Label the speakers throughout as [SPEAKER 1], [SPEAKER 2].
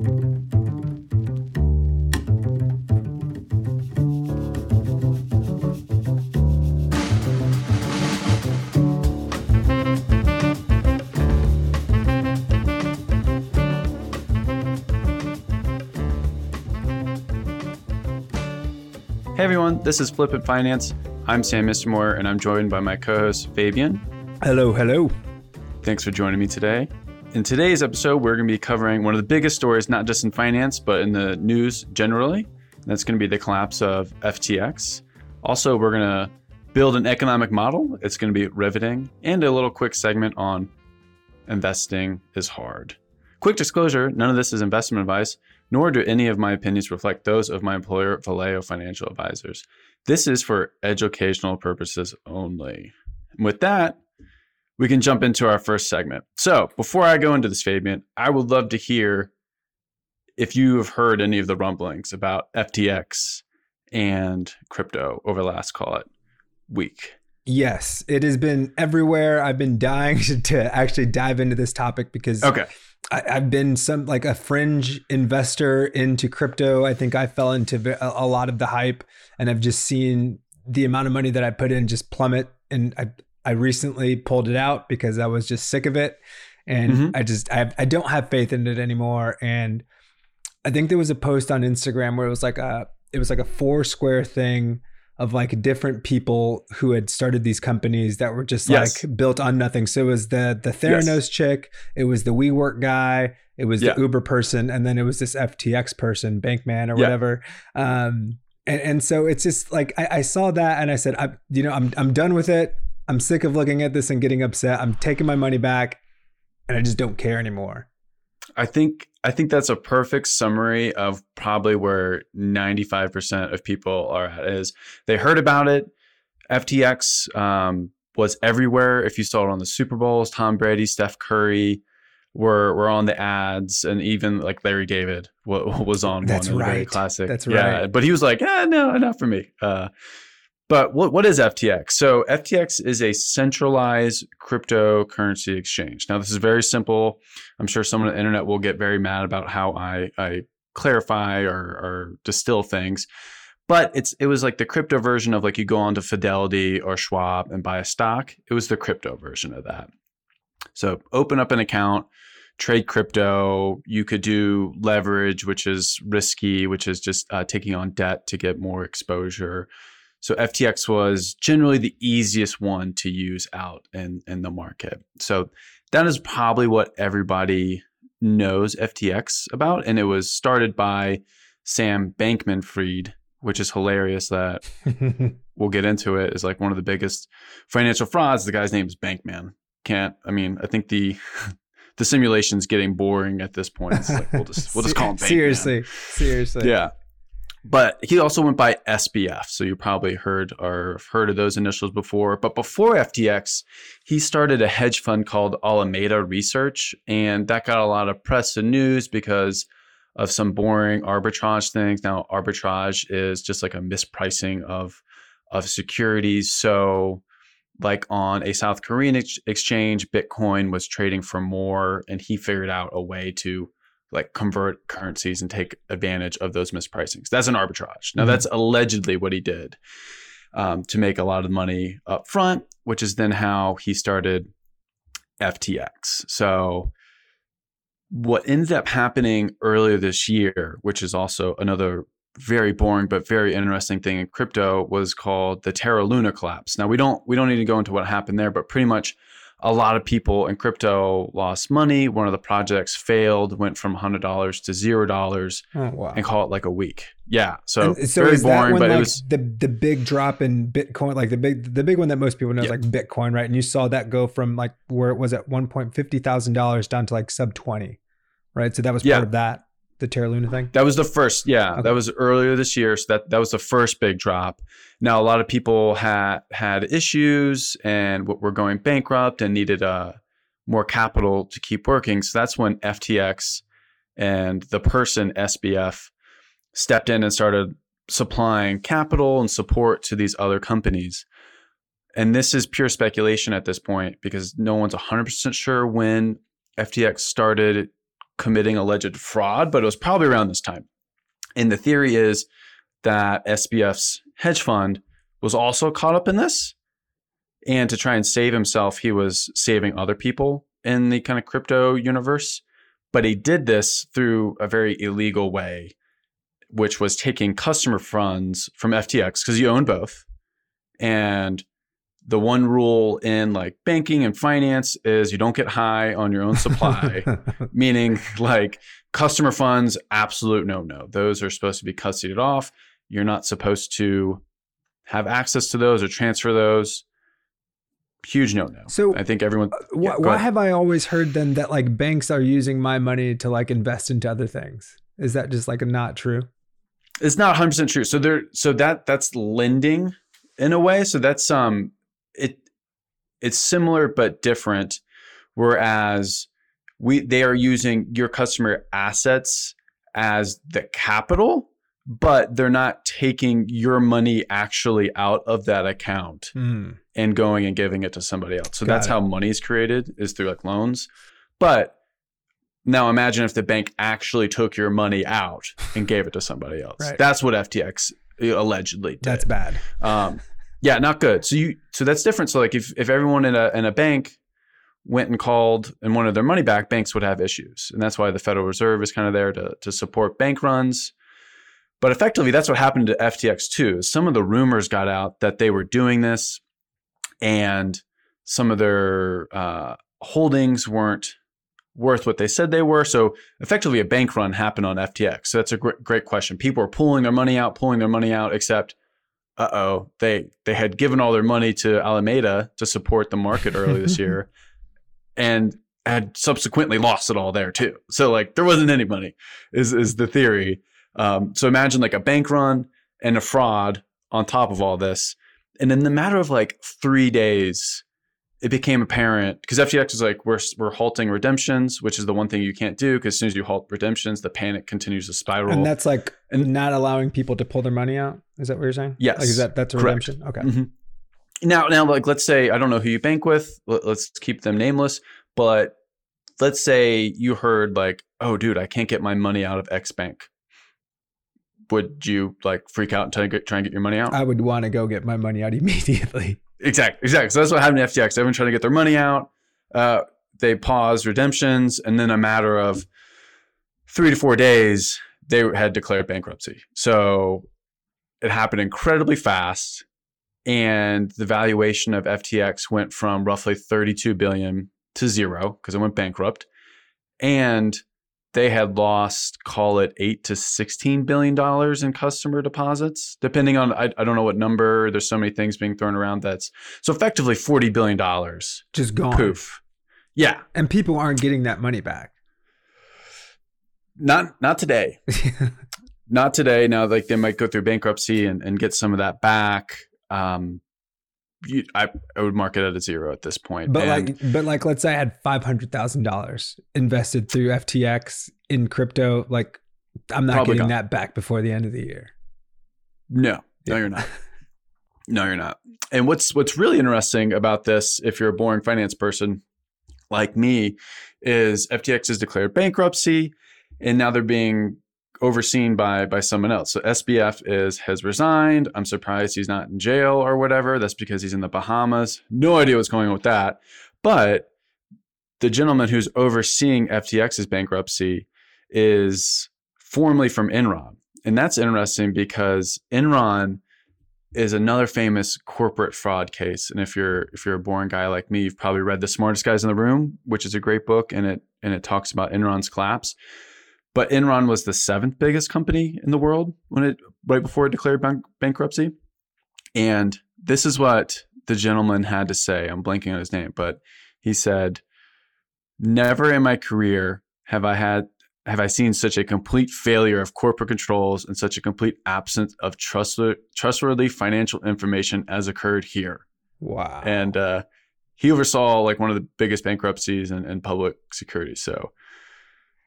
[SPEAKER 1] Hey everyone, this is Flip It Finance. I'm Sam Issermoyer, and I'm joined by my co-host Fabian.
[SPEAKER 2] Hello, hello.
[SPEAKER 1] Thanks for joining me today. In today's episode, we're going to be covering one of the biggest stories, not just in finance, but in the news generally. That's going to be the collapse of FTX. Also, we're going to build an economic model. It's going to be riveting, and a little quick segment on investing is hard. Quick disclosure none of this is investment advice nor do any of my opinions reflect those of my employer, Vallejo Financial Advisors. This is for educational purposes only. And with that, we can jump into our first segment. So, before I go into this, Fabian, I would love to hear if you have heard any of the rumblings about FTX and crypto over the last, call it, week.
[SPEAKER 2] Yes, it has been everywhere. I've been dying to actually dive into this topic because
[SPEAKER 1] okay.
[SPEAKER 2] I, have been some like a fringe investor into crypto. I think I fell into a, a, lot of the hype, and I've just seen the amount of money that I put in just plummet. And I I recently pulled it out because I was just sick of it, and mm-hmm. I just I I don't have faith in it anymore. And I think there was a post on Instagram where it was like a it was like a four square thing of like different people who had started these companies that were just yes. like built on nothing. So it was the the Theranos yes. chick, it was the WeWork guy, it was yeah. the Uber person, and then it was this FTX person, Bankman or yeah. whatever. Um, and, and so it's just like I, I saw that and I said, I, you know, I'm I'm done with it. I'm sick of looking at this and getting upset. I'm taking my money back, and I just don't care anymore.
[SPEAKER 1] I think I think that's a perfect summary of probably where 95% of people are at is they heard about it. FTX um, was everywhere. If you saw it on the Super Bowls, Tom Brady, Steph Curry were were on the ads, and even like Larry David was on
[SPEAKER 2] That's
[SPEAKER 1] one.
[SPEAKER 2] Right.
[SPEAKER 1] Classic.
[SPEAKER 2] That's right.
[SPEAKER 1] Yeah, but he was like, "Yeah, no, not for me." Uh, but what, what is FTX? So FTX is a centralized cryptocurrency exchange. Now, this is very simple. I'm sure someone on the internet will get very mad about how I, I clarify or, or distill things. But it's it was like the crypto version of like you go on to Fidelity or Schwab and buy a stock. It was the crypto version of that. So open up an account, trade crypto. You could do leverage, which is risky, which is just uh, taking on debt to get more exposure. So FTX was generally the easiest one to use out in, in the market. So that is probably what everybody knows FTX about. And it was started by Sam Bankman Fried, which is hilarious that we'll get into it, is like one of the biggest financial frauds. The guy's name is Bankman. Can't, I mean, I think the the simulation's getting boring at this point. It's like we'll just we'll just call him Bankman.
[SPEAKER 2] Seriously. Seriously.
[SPEAKER 1] Yeah. But he also went by SBF, so you probably heard or heard of those initials before. But before FTX, he started a hedge fund called Alameda Research, and that got a lot of press and news because of some boring arbitrage things. Now, arbitrage is just like a mispricing of of securities. So, like on a South Korean ex- exchange, Bitcoin was trading for more, and he figured out a way to like convert currencies and take advantage of those mispricings. That's an arbitrage. Now, mm-hmm. that's allegedly what he did um, to make a lot of money up front, which is then how he started FTX. So, what ended up happening earlier this year, which is also another very boring but very interesting thing in crypto, was called the Terra Luna collapse. Now, we don't we don't need to go into what happened there, but pretty much a lot of people in crypto lost money. One of the projects failed, went from hundred dollars to zero dollars, oh, wow. and call it like a week. Yeah, so, so very boring. but
[SPEAKER 2] like
[SPEAKER 1] it was
[SPEAKER 2] the the big drop in Bitcoin, like the big the big one that most people know is like Bitcoin, right? And you saw that go from like where it was at one point fifty thousand dollars down to like sub twenty, right? So that was part yeah. of that the Terra Luna thing?
[SPEAKER 1] That was the first. Yeah, okay. that was earlier this year. So that that was the first big drop. Now a lot of people had had issues and were going bankrupt and needed uh, more capital to keep working. So that's when FTX and the person SBF stepped in and started supplying capital and support to these other companies. And this is pure speculation at this point because no one's 100% sure when FTX started committing alleged fraud, but it was probably around this time. And the theory is that SBF's hedge fund was also caught up in this. And to try and save himself, he was saving other people in the kind of crypto universe. But he did this through a very illegal way, which was taking customer funds from FTX because you own both. And the one rule in like banking and finance is you don't get high on your own supply, meaning like customer funds, absolute no no. Those are supposed to be custodied off. You're not supposed to have access to those or transfer those. Huge no no.
[SPEAKER 2] So
[SPEAKER 1] I think everyone.
[SPEAKER 2] Uh, why,
[SPEAKER 1] Yeah,
[SPEAKER 2] why
[SPEAKER 1] ahead.
[SPEAKER 2] have I always heard then that like banks are using my money to like invest into other things? Is that just like not true?
[SPEAKER 1] it's not 100% true so there so that that's lending in a way so that's um it it's similar but different whereas we they are using your customer assets as the capital but they're not taking your money actually out of that account
[SPEAKER 2] Hmm.
[SPEAKER 1] and going and giving it to somebody else. So
[SPEAKER 2] Got
[SPEAKER 1] that's
[SPEAKER 2] it.
[SPEAKER 1] how money is created is through like loans. But now imagine if the bank actually took your money out and gave it to somebody else.
[SPEAKER 2] Right.
[SPEAKER 1] That's what FTX allegedly did.
[SPEAKER 2] That's bad.
[SPEAKER 1] um, yeah, not good. So you so that's different. So like if if everyone in a in a bank went and called and wanted their money back, banks would have issues. And that's why the Federal Reserve is kind of there to to support bank runs. But effectively, that's what happened to FTX too. Some of the rumors got out that they were doing this, and some of their uh, holdings weren't worth what they said they were. So effectively, a bank run happened on FTX. So that's a gr- great question. People are pulling their money out, pulling their money out, except uh oh, they they had given all their money to Alameda to support the market early this year, and had subsequently lost it all there too. So like there wasn't any money, is is the theory. Um, so imagine like a bank run and a fraud on top of all this, and in the matter of like three days, it became apparent because FTX was like we're we're halting redemptions, which is the one thing you can't do because as soon as you halt redemptions, the panic continues to spiral.
[SPEAKER 2] And that's like
[SPEAKER 1] And-
[SPEAKER 2] not allowing people to pull their money out. Is that what you're saying?
[SPEAKER 1] Yes.
[SPEAKER 2] Like is that that's a
[SPEAKER 1] Correct.
[SPEAKER 2] redemption? Okay.
[SPEAKER 1] Mhm. Now, now, like, let's say I don't know who you bank with. Let- Let's keep them nameless. But let's say you heard like, "Oh, dude, I can't get my money out of X bank." Would you like freak out and try, to get, try and get your money out?
[SPEAKER 2] I would want to go get my money out immediately.
[SPEAKER 1] Exactly, exactly. So that's what happened to FTX. Everyone trying to get their money out. Uh, they paused redemptions, and then a matter of three to four days, they had declared bankruptcy. So it happened incredibly fast, and the valuation of FTX went from roughly 32 billion to zero because it went bankrupt, and they had lost, call it eight to 16 billion dollars in customer deposits, depending on I, I don't know what number. There's so many things being thrown around. That's so effectively 40 billion dollars.
[SPEAKER 2] Just gone.
[SPEAKER 1] Poof. Yeah,
[SPEAKER 2] And people aren't getting that money back.
[SPEAKER 1] not not today. not today. Now, like they might go through bankruptcy and, and get some of that back. Um, you, I, I would mark it at a zero at this point.
[SPEAKER 2] But
[SPEAKER 1] And-
[SPEAKER 2] like, but like, let's say I had five hundred thousand dollars invested through FTX in crypto. Like, I'm not getting
[SPEAKER 1] gone.
[SPEAKER 2] that back before the end of the year.
[SPEAKER 1] no, no, you're not. No, you're not. And what's what's really interesting about this, if you're a boring finance person like me, is FTX has declared bankruptcy, and now they're being overseen by by someone else. So SBF is has resigned. I'm surprised he's not in jail or whatever. That's because he's in the Bahamas. No idea what's going on with that. But the gentleman who's overseeing FTX's bankruptcy is formerly from Enron. And that's interesting because Enron is another famous corporate fraud case. And if you're if you're a boring guy like me, you've probably read The Smartest Guys in the Room, which is a great book and it and it talks about Enron's collapse. But Enron was the seventh biggest company in the world when it right before it declared bank, bankruptcy. And this is what the gentleman had to say. I'm blanking on his name, but he said, "Never in my career have I had have I seen such a complete failure of corporate controls and such a complete absence of trustworthy, trustworthy financial information as occurred here."
[SPEAKER 2] Wow.
[SPEAKER 1] And uh, he oversaw like one of the biggest bankruptcies in, in public security. So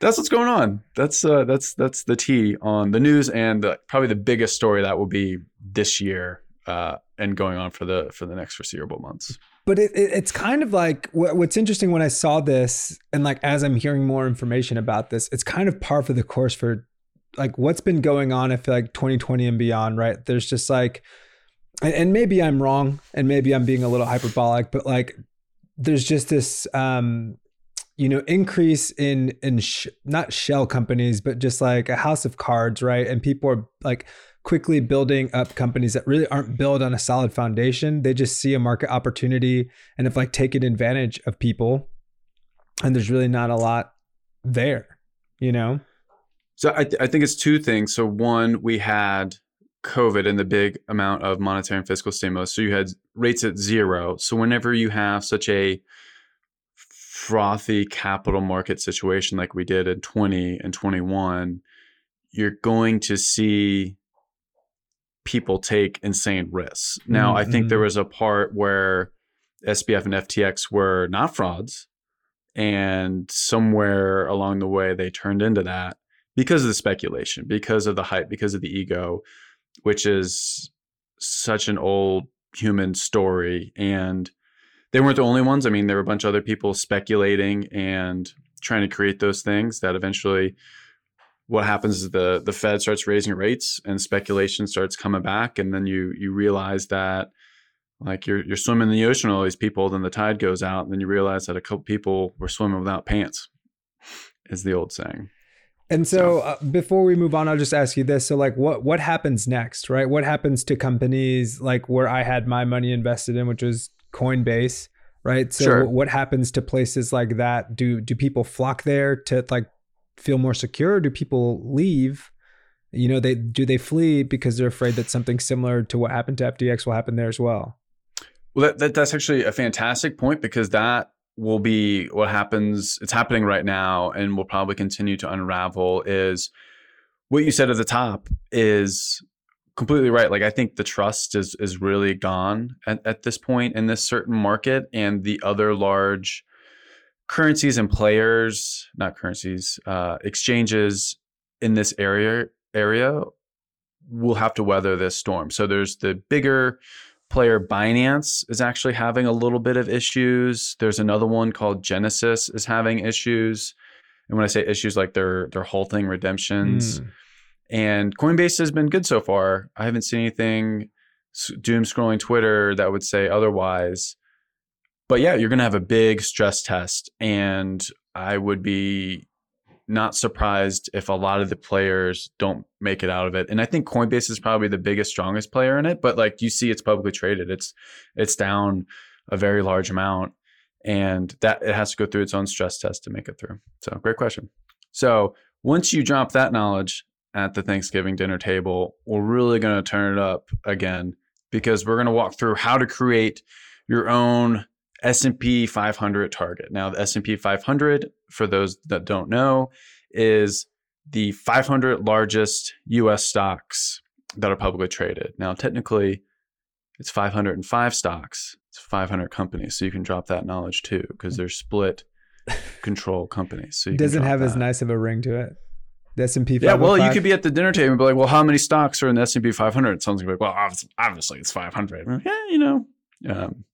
[SPEAKER 1] that's what's going on. That's uh, that's that's the tea on the news and the, probably the biggest story that will be this year uh, and going on for the for the next foreseeable months.
[SPEAKER 2] but it, it, it's kind of like what, what's interesting when I saw this, and like as I'm hearing more information about this, it's kind of par for the course for like what's been going on. I feel like 2020 and beyond, right? There's just like, and, and maybe I'm wrong, and maybe I'm being a little hyperbolic, but like there's just this um you know increase in in sh- not shell companies but just like a house of cards right and people are like quickly building up companies that really aren't built on a solid foundation. They just see a market opportunity and have like taken advantage of people. And there's really not a lot there, you know?
[SPEAKER 1] So I, th- I think it's two things. So one, we had COVID and the big amount of monetary and fiscal stimulus. So you had rates at zero. So whenever you have such a frothy capital market situation like we did in 20 and 21, you're going to see people take insane risks. Now, mm-hmm. I think there mm-hmm. was a part where SBF and FTX were not frauds, and somewhere along the way they turned into that because of the speculation, because of the hype, because of the ego, which is such an old human story. And they weren't the only ones. I mean, there were a bunch of other people speculating and trying to create those things that eventually what happens is the the Fed starts raising rates and speculation starts coming back, and then you you realize that like you're you're swimming in the ocean with all these people, then the tide goes out, and then you realize that a couple people were swimming without pants, is the old saying.
[SPEAKER 2] And so, uh, before we move on, I'll just ask you this: so, like, what what happens next, right? What happens to companies like where I had my money invested in, which was Coinbase, right? So, sure. what happens to places like that? Do do people flock there to like feel more secure? do people leave? You know, they do they flee because they're afraid that something similar to what happened to FTX will happen there as well?
[SPEAKER 1] Well, that, that, that's actually a fantastic point because that will be what happens. It's happening right now, and will probably continue to unravel. Is what you said at the top is completely right. Like I think the trust is is really gone at, at this point in this certain market, and the other large currencies and players, not currencies, uh, exchanges in this area area will have to weather this storm. So there's the bigger player Binance is actually having a little bit of issues. There's another one called Genesis is having issues. And when I say issues, like they're they're halting redemptions. Mm. And Coinbase has been good so far. I haven't seen anything doom scrolling Twitter that would say otherwise but yeah, you're going to have a big stress test. And I would be not surprised if a lot of the players don't make it out of it. And I think Coinbase is probably the biggest, strongest player in it. But like you see, it's publicly traded. It's it's down a very large amount, and that it has to go through its own stress test to make it through. So great question. So once you drop that knowledge at the Thanksgiving dinner table, we're really going to turn it up again because we're going to walk through how to create your own S&P 500 target. Now, the S&P 500, for those that don't know, is the 500 largest US stocks that are publicly traded. Now, technically, it's 505 stocks. It's 500 companies, so you can drop that knowledge too because they're split control companies. So
[SPEAKER 2] it doesn't have that. as nice of a ring to it. The S&P 500.
[SPEAKER 1] Yeah, well, you could be at the dinner table and be like, "Well, how many stocks are in the S&P 500?" It sounds like, "Well, obviously it's 500." Yeah, you know. Um,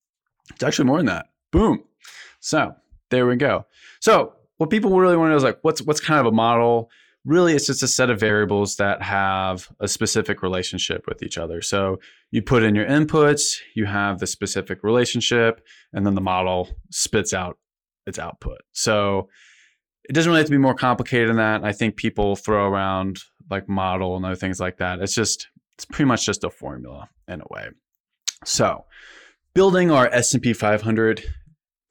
[SPEAKER 1] it's actually more than that. Boom. So there we go. So what people really want to know is like, what's what's kind of a model? Really, it's just a set of variables that have a specific relationship with each other. So you put in your inputs, you have the specific relationship, and then the model spits out its output. So it doesn't really have to be more complicated than that. I think people throw around like model and other things like that. It's just it's pretty much just a formula in a way. So building our S&P 500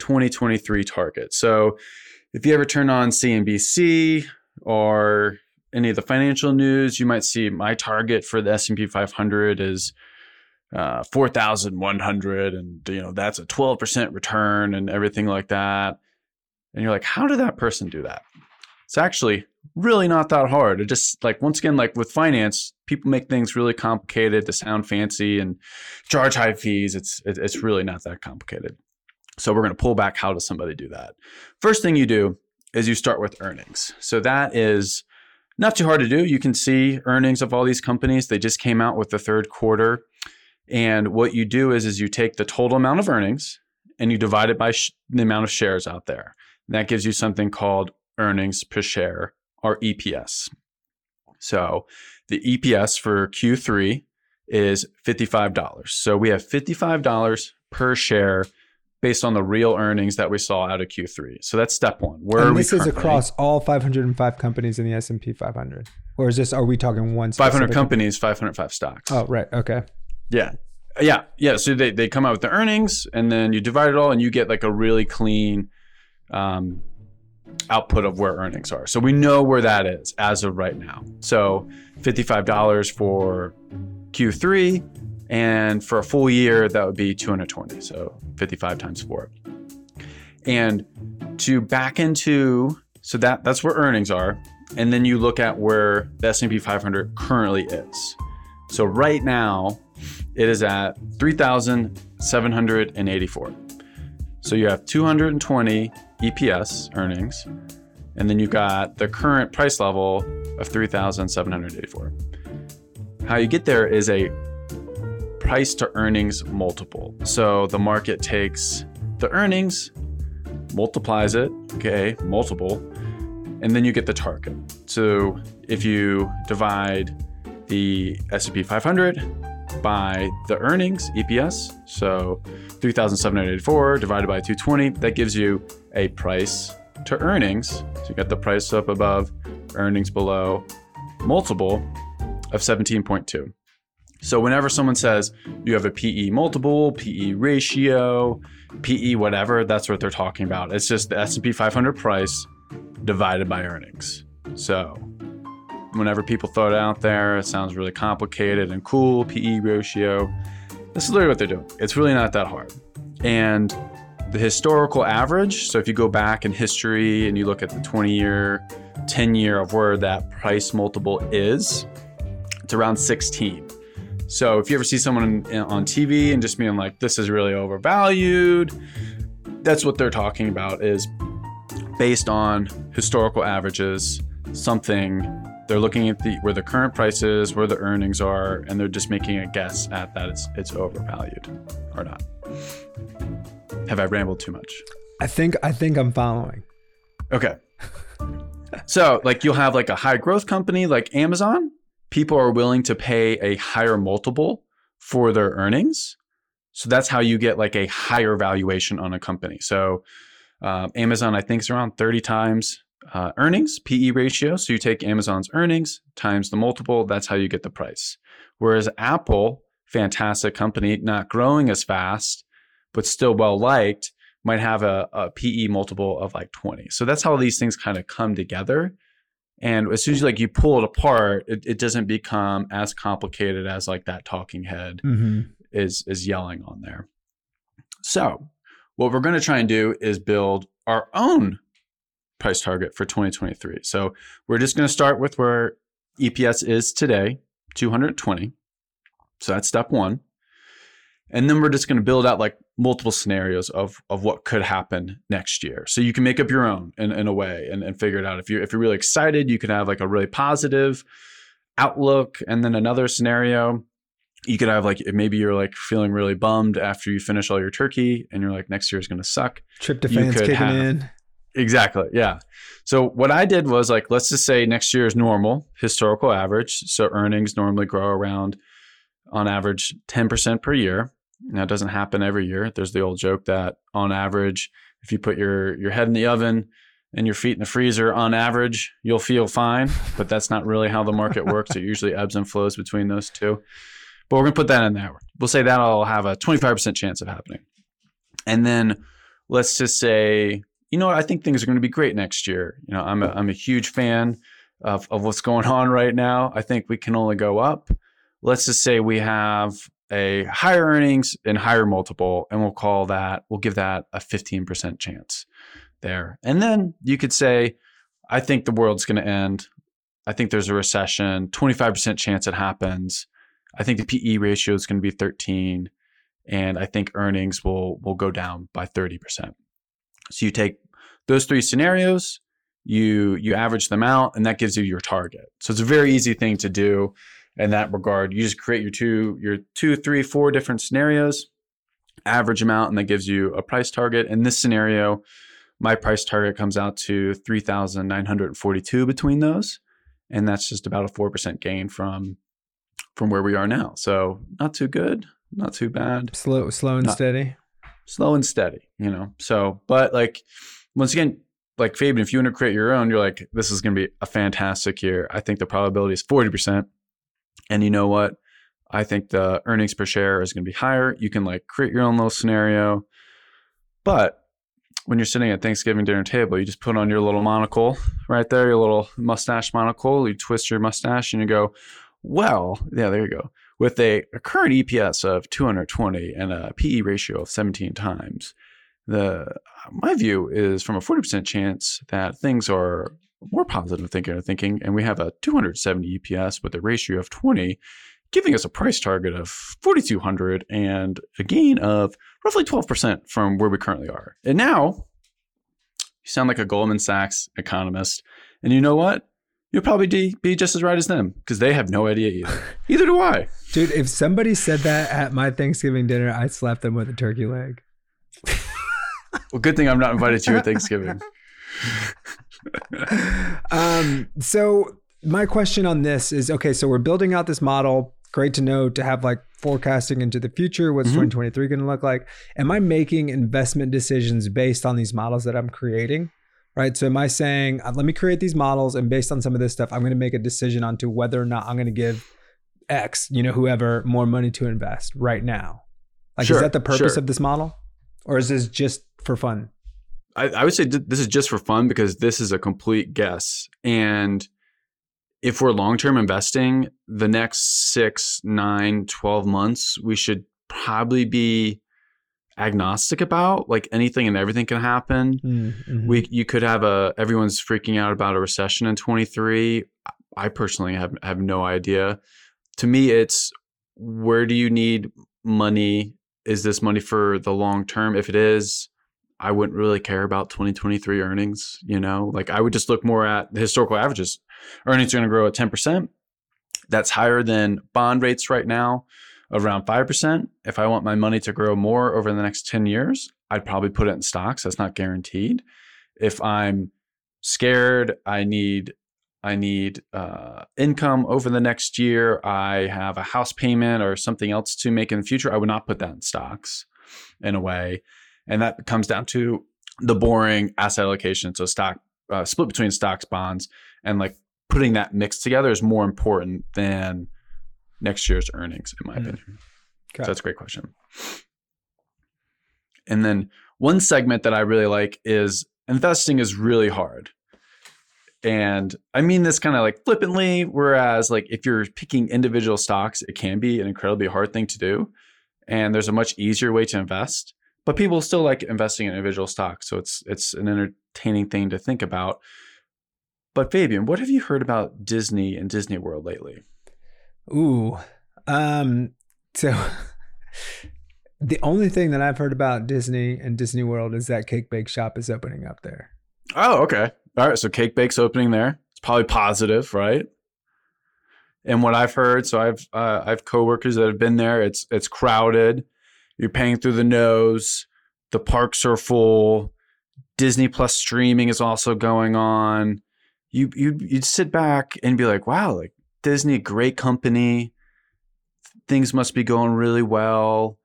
[SPEAKER 1] 2023 target. So if you ever turn on CNBC or any of the financial news, you might see my target for the S&P 500 is uh, 4,100 and you know that's a 12% return and everything like that. And you're like, how did that person do that? It's actually really not that hard. It just like once again, like with finance, people make things really complicated to sound fancy and charge high fees. It's it's really not that complicated. So we're going to pull back. How does somebody do that? First thing you do is you start with earnings. So that is not too hard to do. You can see earnings of all these companies. They just came out with the third quarter. And what you do is, is you take the total amount of earnings and you divide it by sh- the amount of shares out there. That gives you something called earnings per share or EPS. So the EPS for Q3 is $55. So we have $55 per share based on the real earnings that we saw out of Q3. So that's step one.
[SPEAKER 2] Where and this is across all 505 companies in the S&P 500. Or is this, are we talking one
[SPEAKER 1] 500 companies, 505 stocks.
[SPEAKER 2] Oh, right. Okay.
[SPEAKER 1] Yeah. Yeah. Yeah. So they, they come out with the earnings and then you divide it all and you get like a really clean um, output of where earnings are. So we know where that is as of right now. So $55 for Q3 and for a full year that would be 220. So 55 times 4. And to back into so that that's where earnings are and then you look at where the S&P 500 currently is. So right now it is at 3784. So you have 220 EPS earnings and then you've got the current price level of 3784. How you get there is a price to earnings multiple. So the market takes the earnings, multiplies it, okay, multiple, and then you get the target. So if you divide the S&P 500 by the earnings EPS, so 3784 divided by 220, that gives you a price to earnings. So you got the price up above, earnings below, multiple of 17.2. So whenever someone says you have a PE multiple, PE ratio, PE whatever, that's what they're talking about. It's just the S&P 500 price divided by earnings. So whenever people throw it out there, it sounds really complicated and cool, PE ratio. This is literally what they're doing. It's really not that hard. And the historical average, so if you go back in history and you look at the 20 year, 10 year of where that price multiple is, it's around 16. So if you ever see someone on TV and just being like, this is really overvalued, that's what they're talking about is based on historical averages, something they're looking at the where the current price is, where the earnings are, and they're just making a guess at that it's it's overvalued or not. Have I rambled too much?
[SPEAKER 2] I think I think I'm following.
[SPEAKER 1] Okay. so like you'll have like a high growth company like Amazon people are willing to pay a higher multiple for their earnings. So that's how you get like a higher valuation on a company. So uh, Amazon, I think, is around 30 times uh, earnings, PE ratio. So you take Amazon's earnings times the multiple, that's how you get the price. Whereas Apple, fantastic company, not growing as fast, but still well liked, might have a, a PE multiple of like 20. So that's how these things kind of come together and as soon as you, like you pull it apart it, it doesn't become as complicated as like that talking head mm-hmm. is is yelling on there so what we're going to try and do is build our own price target for 2023 so we're just going to start with where eps is today 220 so that's step one and then we're just going to build out like multiple scenarios of of what could happen next year. So you can make up your own in, in a way and, and figure it out. If you if you're really excited, you can have like a really positive outlook. And then another scenario, you could have like maybe you're like feeling really bummed after you finish all your turkey and you're like next year is gonna suck.
[SPEAKER 2] Tryptophan's kicking have, in.
[SPEAKER 1] Exactly. Yeah. So what I did was like, let's just say next year is normal, historical average. So earnings normally grow around on average 10% per year. Now, it doesn't happen every year. There's the old joke that on average, if you put your, your head in the oven and your feet in the freezer, on average, you'll feel fine. But that's not really how the market works. it usually ebbs and flows between those two. But we're going to put that in there. We'll say that I'll have a 25% chance of happening. And then let's just say, you know what, I think things are going to be great next year. You know, I'm a, I'm a huge fan of, of what's going on right now. I think we can only go up. Let's just say we have a higher earnings and higher multiple, and we'll call that, we'll give that a 15% chance there. And then you could say, I think the world's going to end. I think there's a recession, 25% chance it happens. I think the PE ratio is going to be 13 and I think earnings will will go down by 30%. So you take those three scenarios, you you average them out and that gives you your target. So it's a very easy thing to do in that regard. You just create your two, your two, three, four different scenarios, average amount and that gives you a price target. In this scenario, my price target comes out to 3,942 between those. And that's just about a 4% gain from from where we are now. So not too good, not too bad.
[SPEAKER 2] Slow, slow and not, steady.
[SPEAKER 1] Slow and steady, you know. So, but like once again, like Fabian, if you want to create your own, you're like, this is going to be a fantastic year. I think the probability is 40%. And you know what? I think the earnings per share is going to be higher. You can like create your own little scenario. But when you're sitting at Thanksgiving dinner table, you just put on your little monocle right there, your little mustache monocle. You twist your mustache and you go, well, yeah, there you go. With a, a current EPS of 220 and a PE ratio of 17 times, the uh, my view is from a 40% chance that things are more positive thinking or thinking, and we have a 270 EPS with a ratio of 20 giving us a price target of 4200 and a gain of roughly 12% from where we currently are. And now you sound like a Goldman Sachs economist. And you know what? You'll probably be just as right as them because they have no idea either. either do I.
[SPEAKER 2] Dude, if somebody said that at my Thanksgiving dinner, I'd slap them with a turkey leg.
[SPEAKER 1] well, good thing I'm not invited to your Thanksgiving.
[SPEAKER 2] um, so my question on this is okay, so we're building out this model great to know to have like forecasting into the future. What's mm-hmm. 2023 going to look like? Am I making investment decisions based on these models that I'm creating? Right. So am I saying, uh, let me create these models and based on some of this stuff, I'm going to make a decision onto whether or not I'm going to give X, you know, whoever more money to invest right now? Like, sure, is that the purpose sure. of this model? Or is this just for fun?
[SPEAKER 1] I, I would say this is just for fun because this is a complete guess. And if we're long term investing, the next six, nine, 12 months, we should probably be agnostic about like anything and everything can happen. Mm-hmm. we you could have a everyone's freaking out about a recession in 23 i personally have have no idea. To me it's where do you need money? Is this money for the long term? If it is i wouldn't really care about 2023 earnings you know? Like i would just look more at the historical averages. Earnings are going to grow at 10%. That's higher than bond rates right now around 5%. If I want my money to grow more over the next 10 years, I'd probably put it in stocks. That's not guaranteed. If I'm scared, I need I need uh, income over the next year. I have a house payment or something else to make in the future. I would not put that in stocks in a way. And that comes down to the boring asset allocation. So stock uh, split between stocks, bonds, and like putting that mix together is more important than next year's earnings, in my mm-hmm. opinion. Okay. So that's a great question. And then one segment that I really like is investing is really hard. And I mean this kind of like flippantly, whereas like if you're picking individual stocks, it can be an incredibly hard thing to do. And there's a much easier way to invest. But people still like investing in individual stocks. So it's it's an entertaining thing to think about. But Fabian, what have you heard about Disney and Disney World lately?
[SPEAKER 2] Ooh, um, so the only thing that I've heard about Disney and Disney World is that Cake Bake Shop is opening up there.
[SPEAKER 1] Oh, okay. All right. So Cake Bake's opening there. It's probably positive, right? And what I've heard, so I've uh, I've coworkers that have been there. It's it's crowded. You're paying through the nose. The parks are full. Disney Plus streaming is also going on you you you'd sit back and be like, wow, like Disney, great company. Things must be going really well.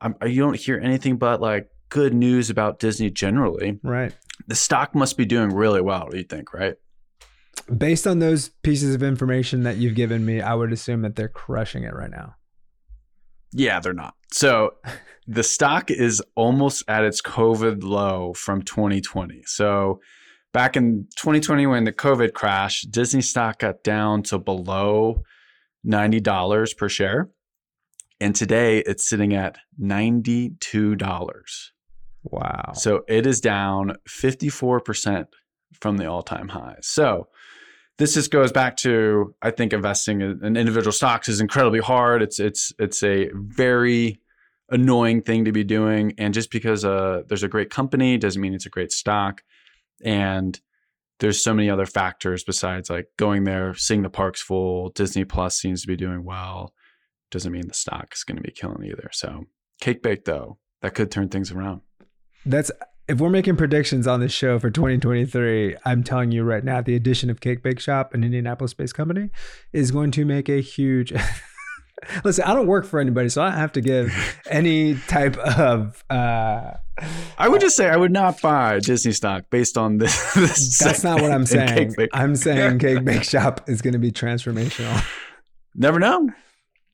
[SPEAKER 1] I'm, uh, you don't hear anything but like good news about Disney generally.
[SPEAKER 2] Right.
[SPEAKER 1] The stock must be doing really well. Do you think? Right.
[SPEAKER 2] Based on those pieces of information that you've given me, I would assume that they're crushing it right now.
[SPEAKER 1] Yeah, they're not. So the stock is almost at its COVID low from 2020. So back in 2020 when the COVID crash, Disney stock got down to below $90 per share. And today it's sitting at $92.
[SPEAKER 2] Wow.
[SPEAKER 1] So it is down 54% from the all time high. So this just goes back to I think investing in individual stocks is incredibly hard. It's it's it's a very annoying thing to be doing, and just because uh, there's a great company doesn't mean it's a great stock. And there's so many other factors besides like going there, seeing the parks full. Disney Plus seems to be doing well. Doesn't mean the stock is going to be killing either. So cake bake though, that could turn things around.
[SPEAKER 2] That's if we're making predictions on this show for 2023, I'm telling you right now, the addition of Cake Bake Shop, an Indianapolis-based company, is going to make a huge. Listen, I don't work for anybody, so I have to give any type of. Uh,
[SPEAKER 1] I would just say I would not buy Disney stock based on this. this
[SPEAKER 2] that's not what I'm saying. I'm saying Cake Bake Shop is going to be transformational.
[SPEAKER 1] Never know.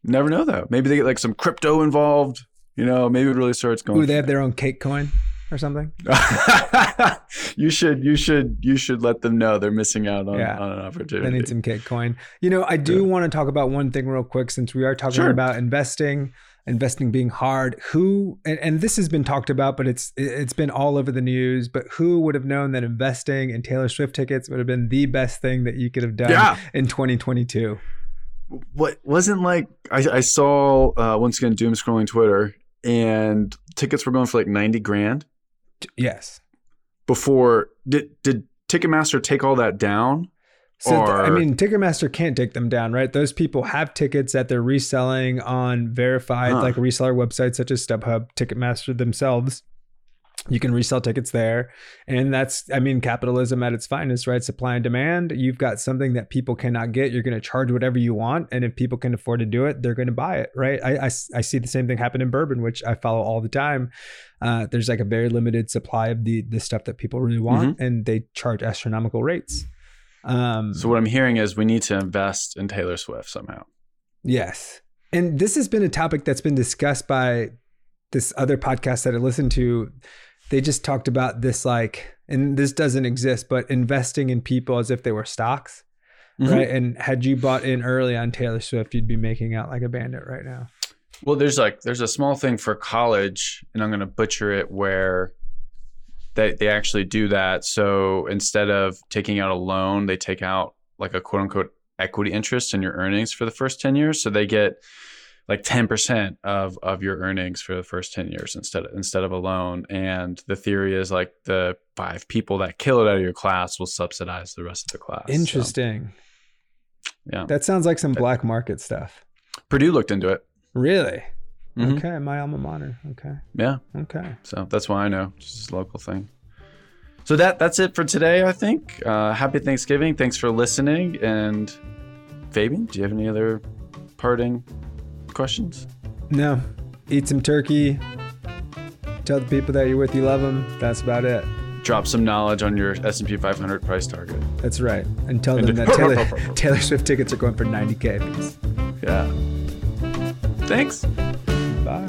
[SPEAKER 1] Never know though. Maybe they get like some crypto involved. You know, maybe it really starts going.
[SPEAKER 2] Ooh, they have their own cake coin or something.
[SPEAKER 1] you should you should you should let them know they're missing out on,
[SPEAKER 2] Yeah.
[SPEAKER 1] on an opportunity.
[SPEAKER 2] They need some cake coin. You know, I do want to talk about one thing real quick since we are talking
[SPEAKER 1] Sure.
[SPEAKER 2] about investing, investing being hard. Who and, and this has been talked about, but it's it's been all over the news. But who would have known that investing in Taylor Swift tickets would have been the best thing that you could have done
[SPEAKER 1] Yeah.
[SPEAKER 2] in 2022?
[SPEAKER 1] what wasn't like I, I saw uh, once again doom scrolling Twitter and tickets were going for like ninety grand
[SPEAKER 2] Yes.
[SPEAKER 1] before did did Ticketmaster take all that down?
[SPEAKER 2] So th- I mean, Ticketmaster can't take them down, right? Those people have tickets that they're reselling on verified
[SPEAKER 1] Huh.
[SPEAKER 2] like reseller websites such as StubHub, Ticketmaster themselves. You can resell tickets there, and that's I mean capitalism at its finest, right? Supply and demand. You've got something that people cannot get. You're going to charge whatever you want, and if people can afford to do it, they're going to buy it, right? I—I see the same thing happen in bourbon, which I follow all the time. Uh, there's like a very limited supply of the the stuff that people really want, and they charge astronomical rates. Um,
[SPEAKER 1] So what I'm hearing is we need to invest in Taylor Swift somehow.
[SPEAKER 2] Yes. And this has been a topic that's been discussed by this other podcast that I listened to. They just talked about this, like, and this doesn't exist, but investing in people as if they were stocks,
[SPEAKER 1] Mhm.
[SPEAKER 2] right? And had you bought in early on Taylor Swift, you'd be making out like a bandit right now.
[SPEAKER 1] Well, there's like there's a small thing for college, and I'm going to butcher it where they they actually do that. So instead of taking out a loan, they take out like a quote unquote equity interest in your earnings for the first ten years. So they get like ten percent of of your earnings for the first ten years instead instead of a loan. And the theory is like the five people that kill it out of your class will subsidize the rest of the class. So,
[SPEAKER 2] Interesting.
[SPEAKER 1] yeah,
[SPEAKER 2] That sounds like some black market stuff.
[SPEAKER 1] Purdue looked into it.
[SPEAKER 2] Really?
[SPEAKER 1] Mhm.
[SPEAKER 2] Okay. My alma mater. Okay.
[SPEAKER 1] Yeah.
[SPEAKER 2] Okay.
[SPEAKER 1] So that's why I know. Just a local thing. So that that's it for today, I think. Uh, happy Thanksgiving. Thanks for listening. And Fabian, do you have any other parting questions?
[SPEAKER 2] No. Eat some turkey. Tell the people that you're with you love them. That's about it.
[SPEAKER 1] Drop some knowledge on your S&P 500 price target.
[SPEAKER 2] That's right. And tell them that Taylor, Taylor Swift tickets are going for 90K. peace.
[SPEAKER 1] Yeah. Thanks.
[SPEAKER 2] Bye.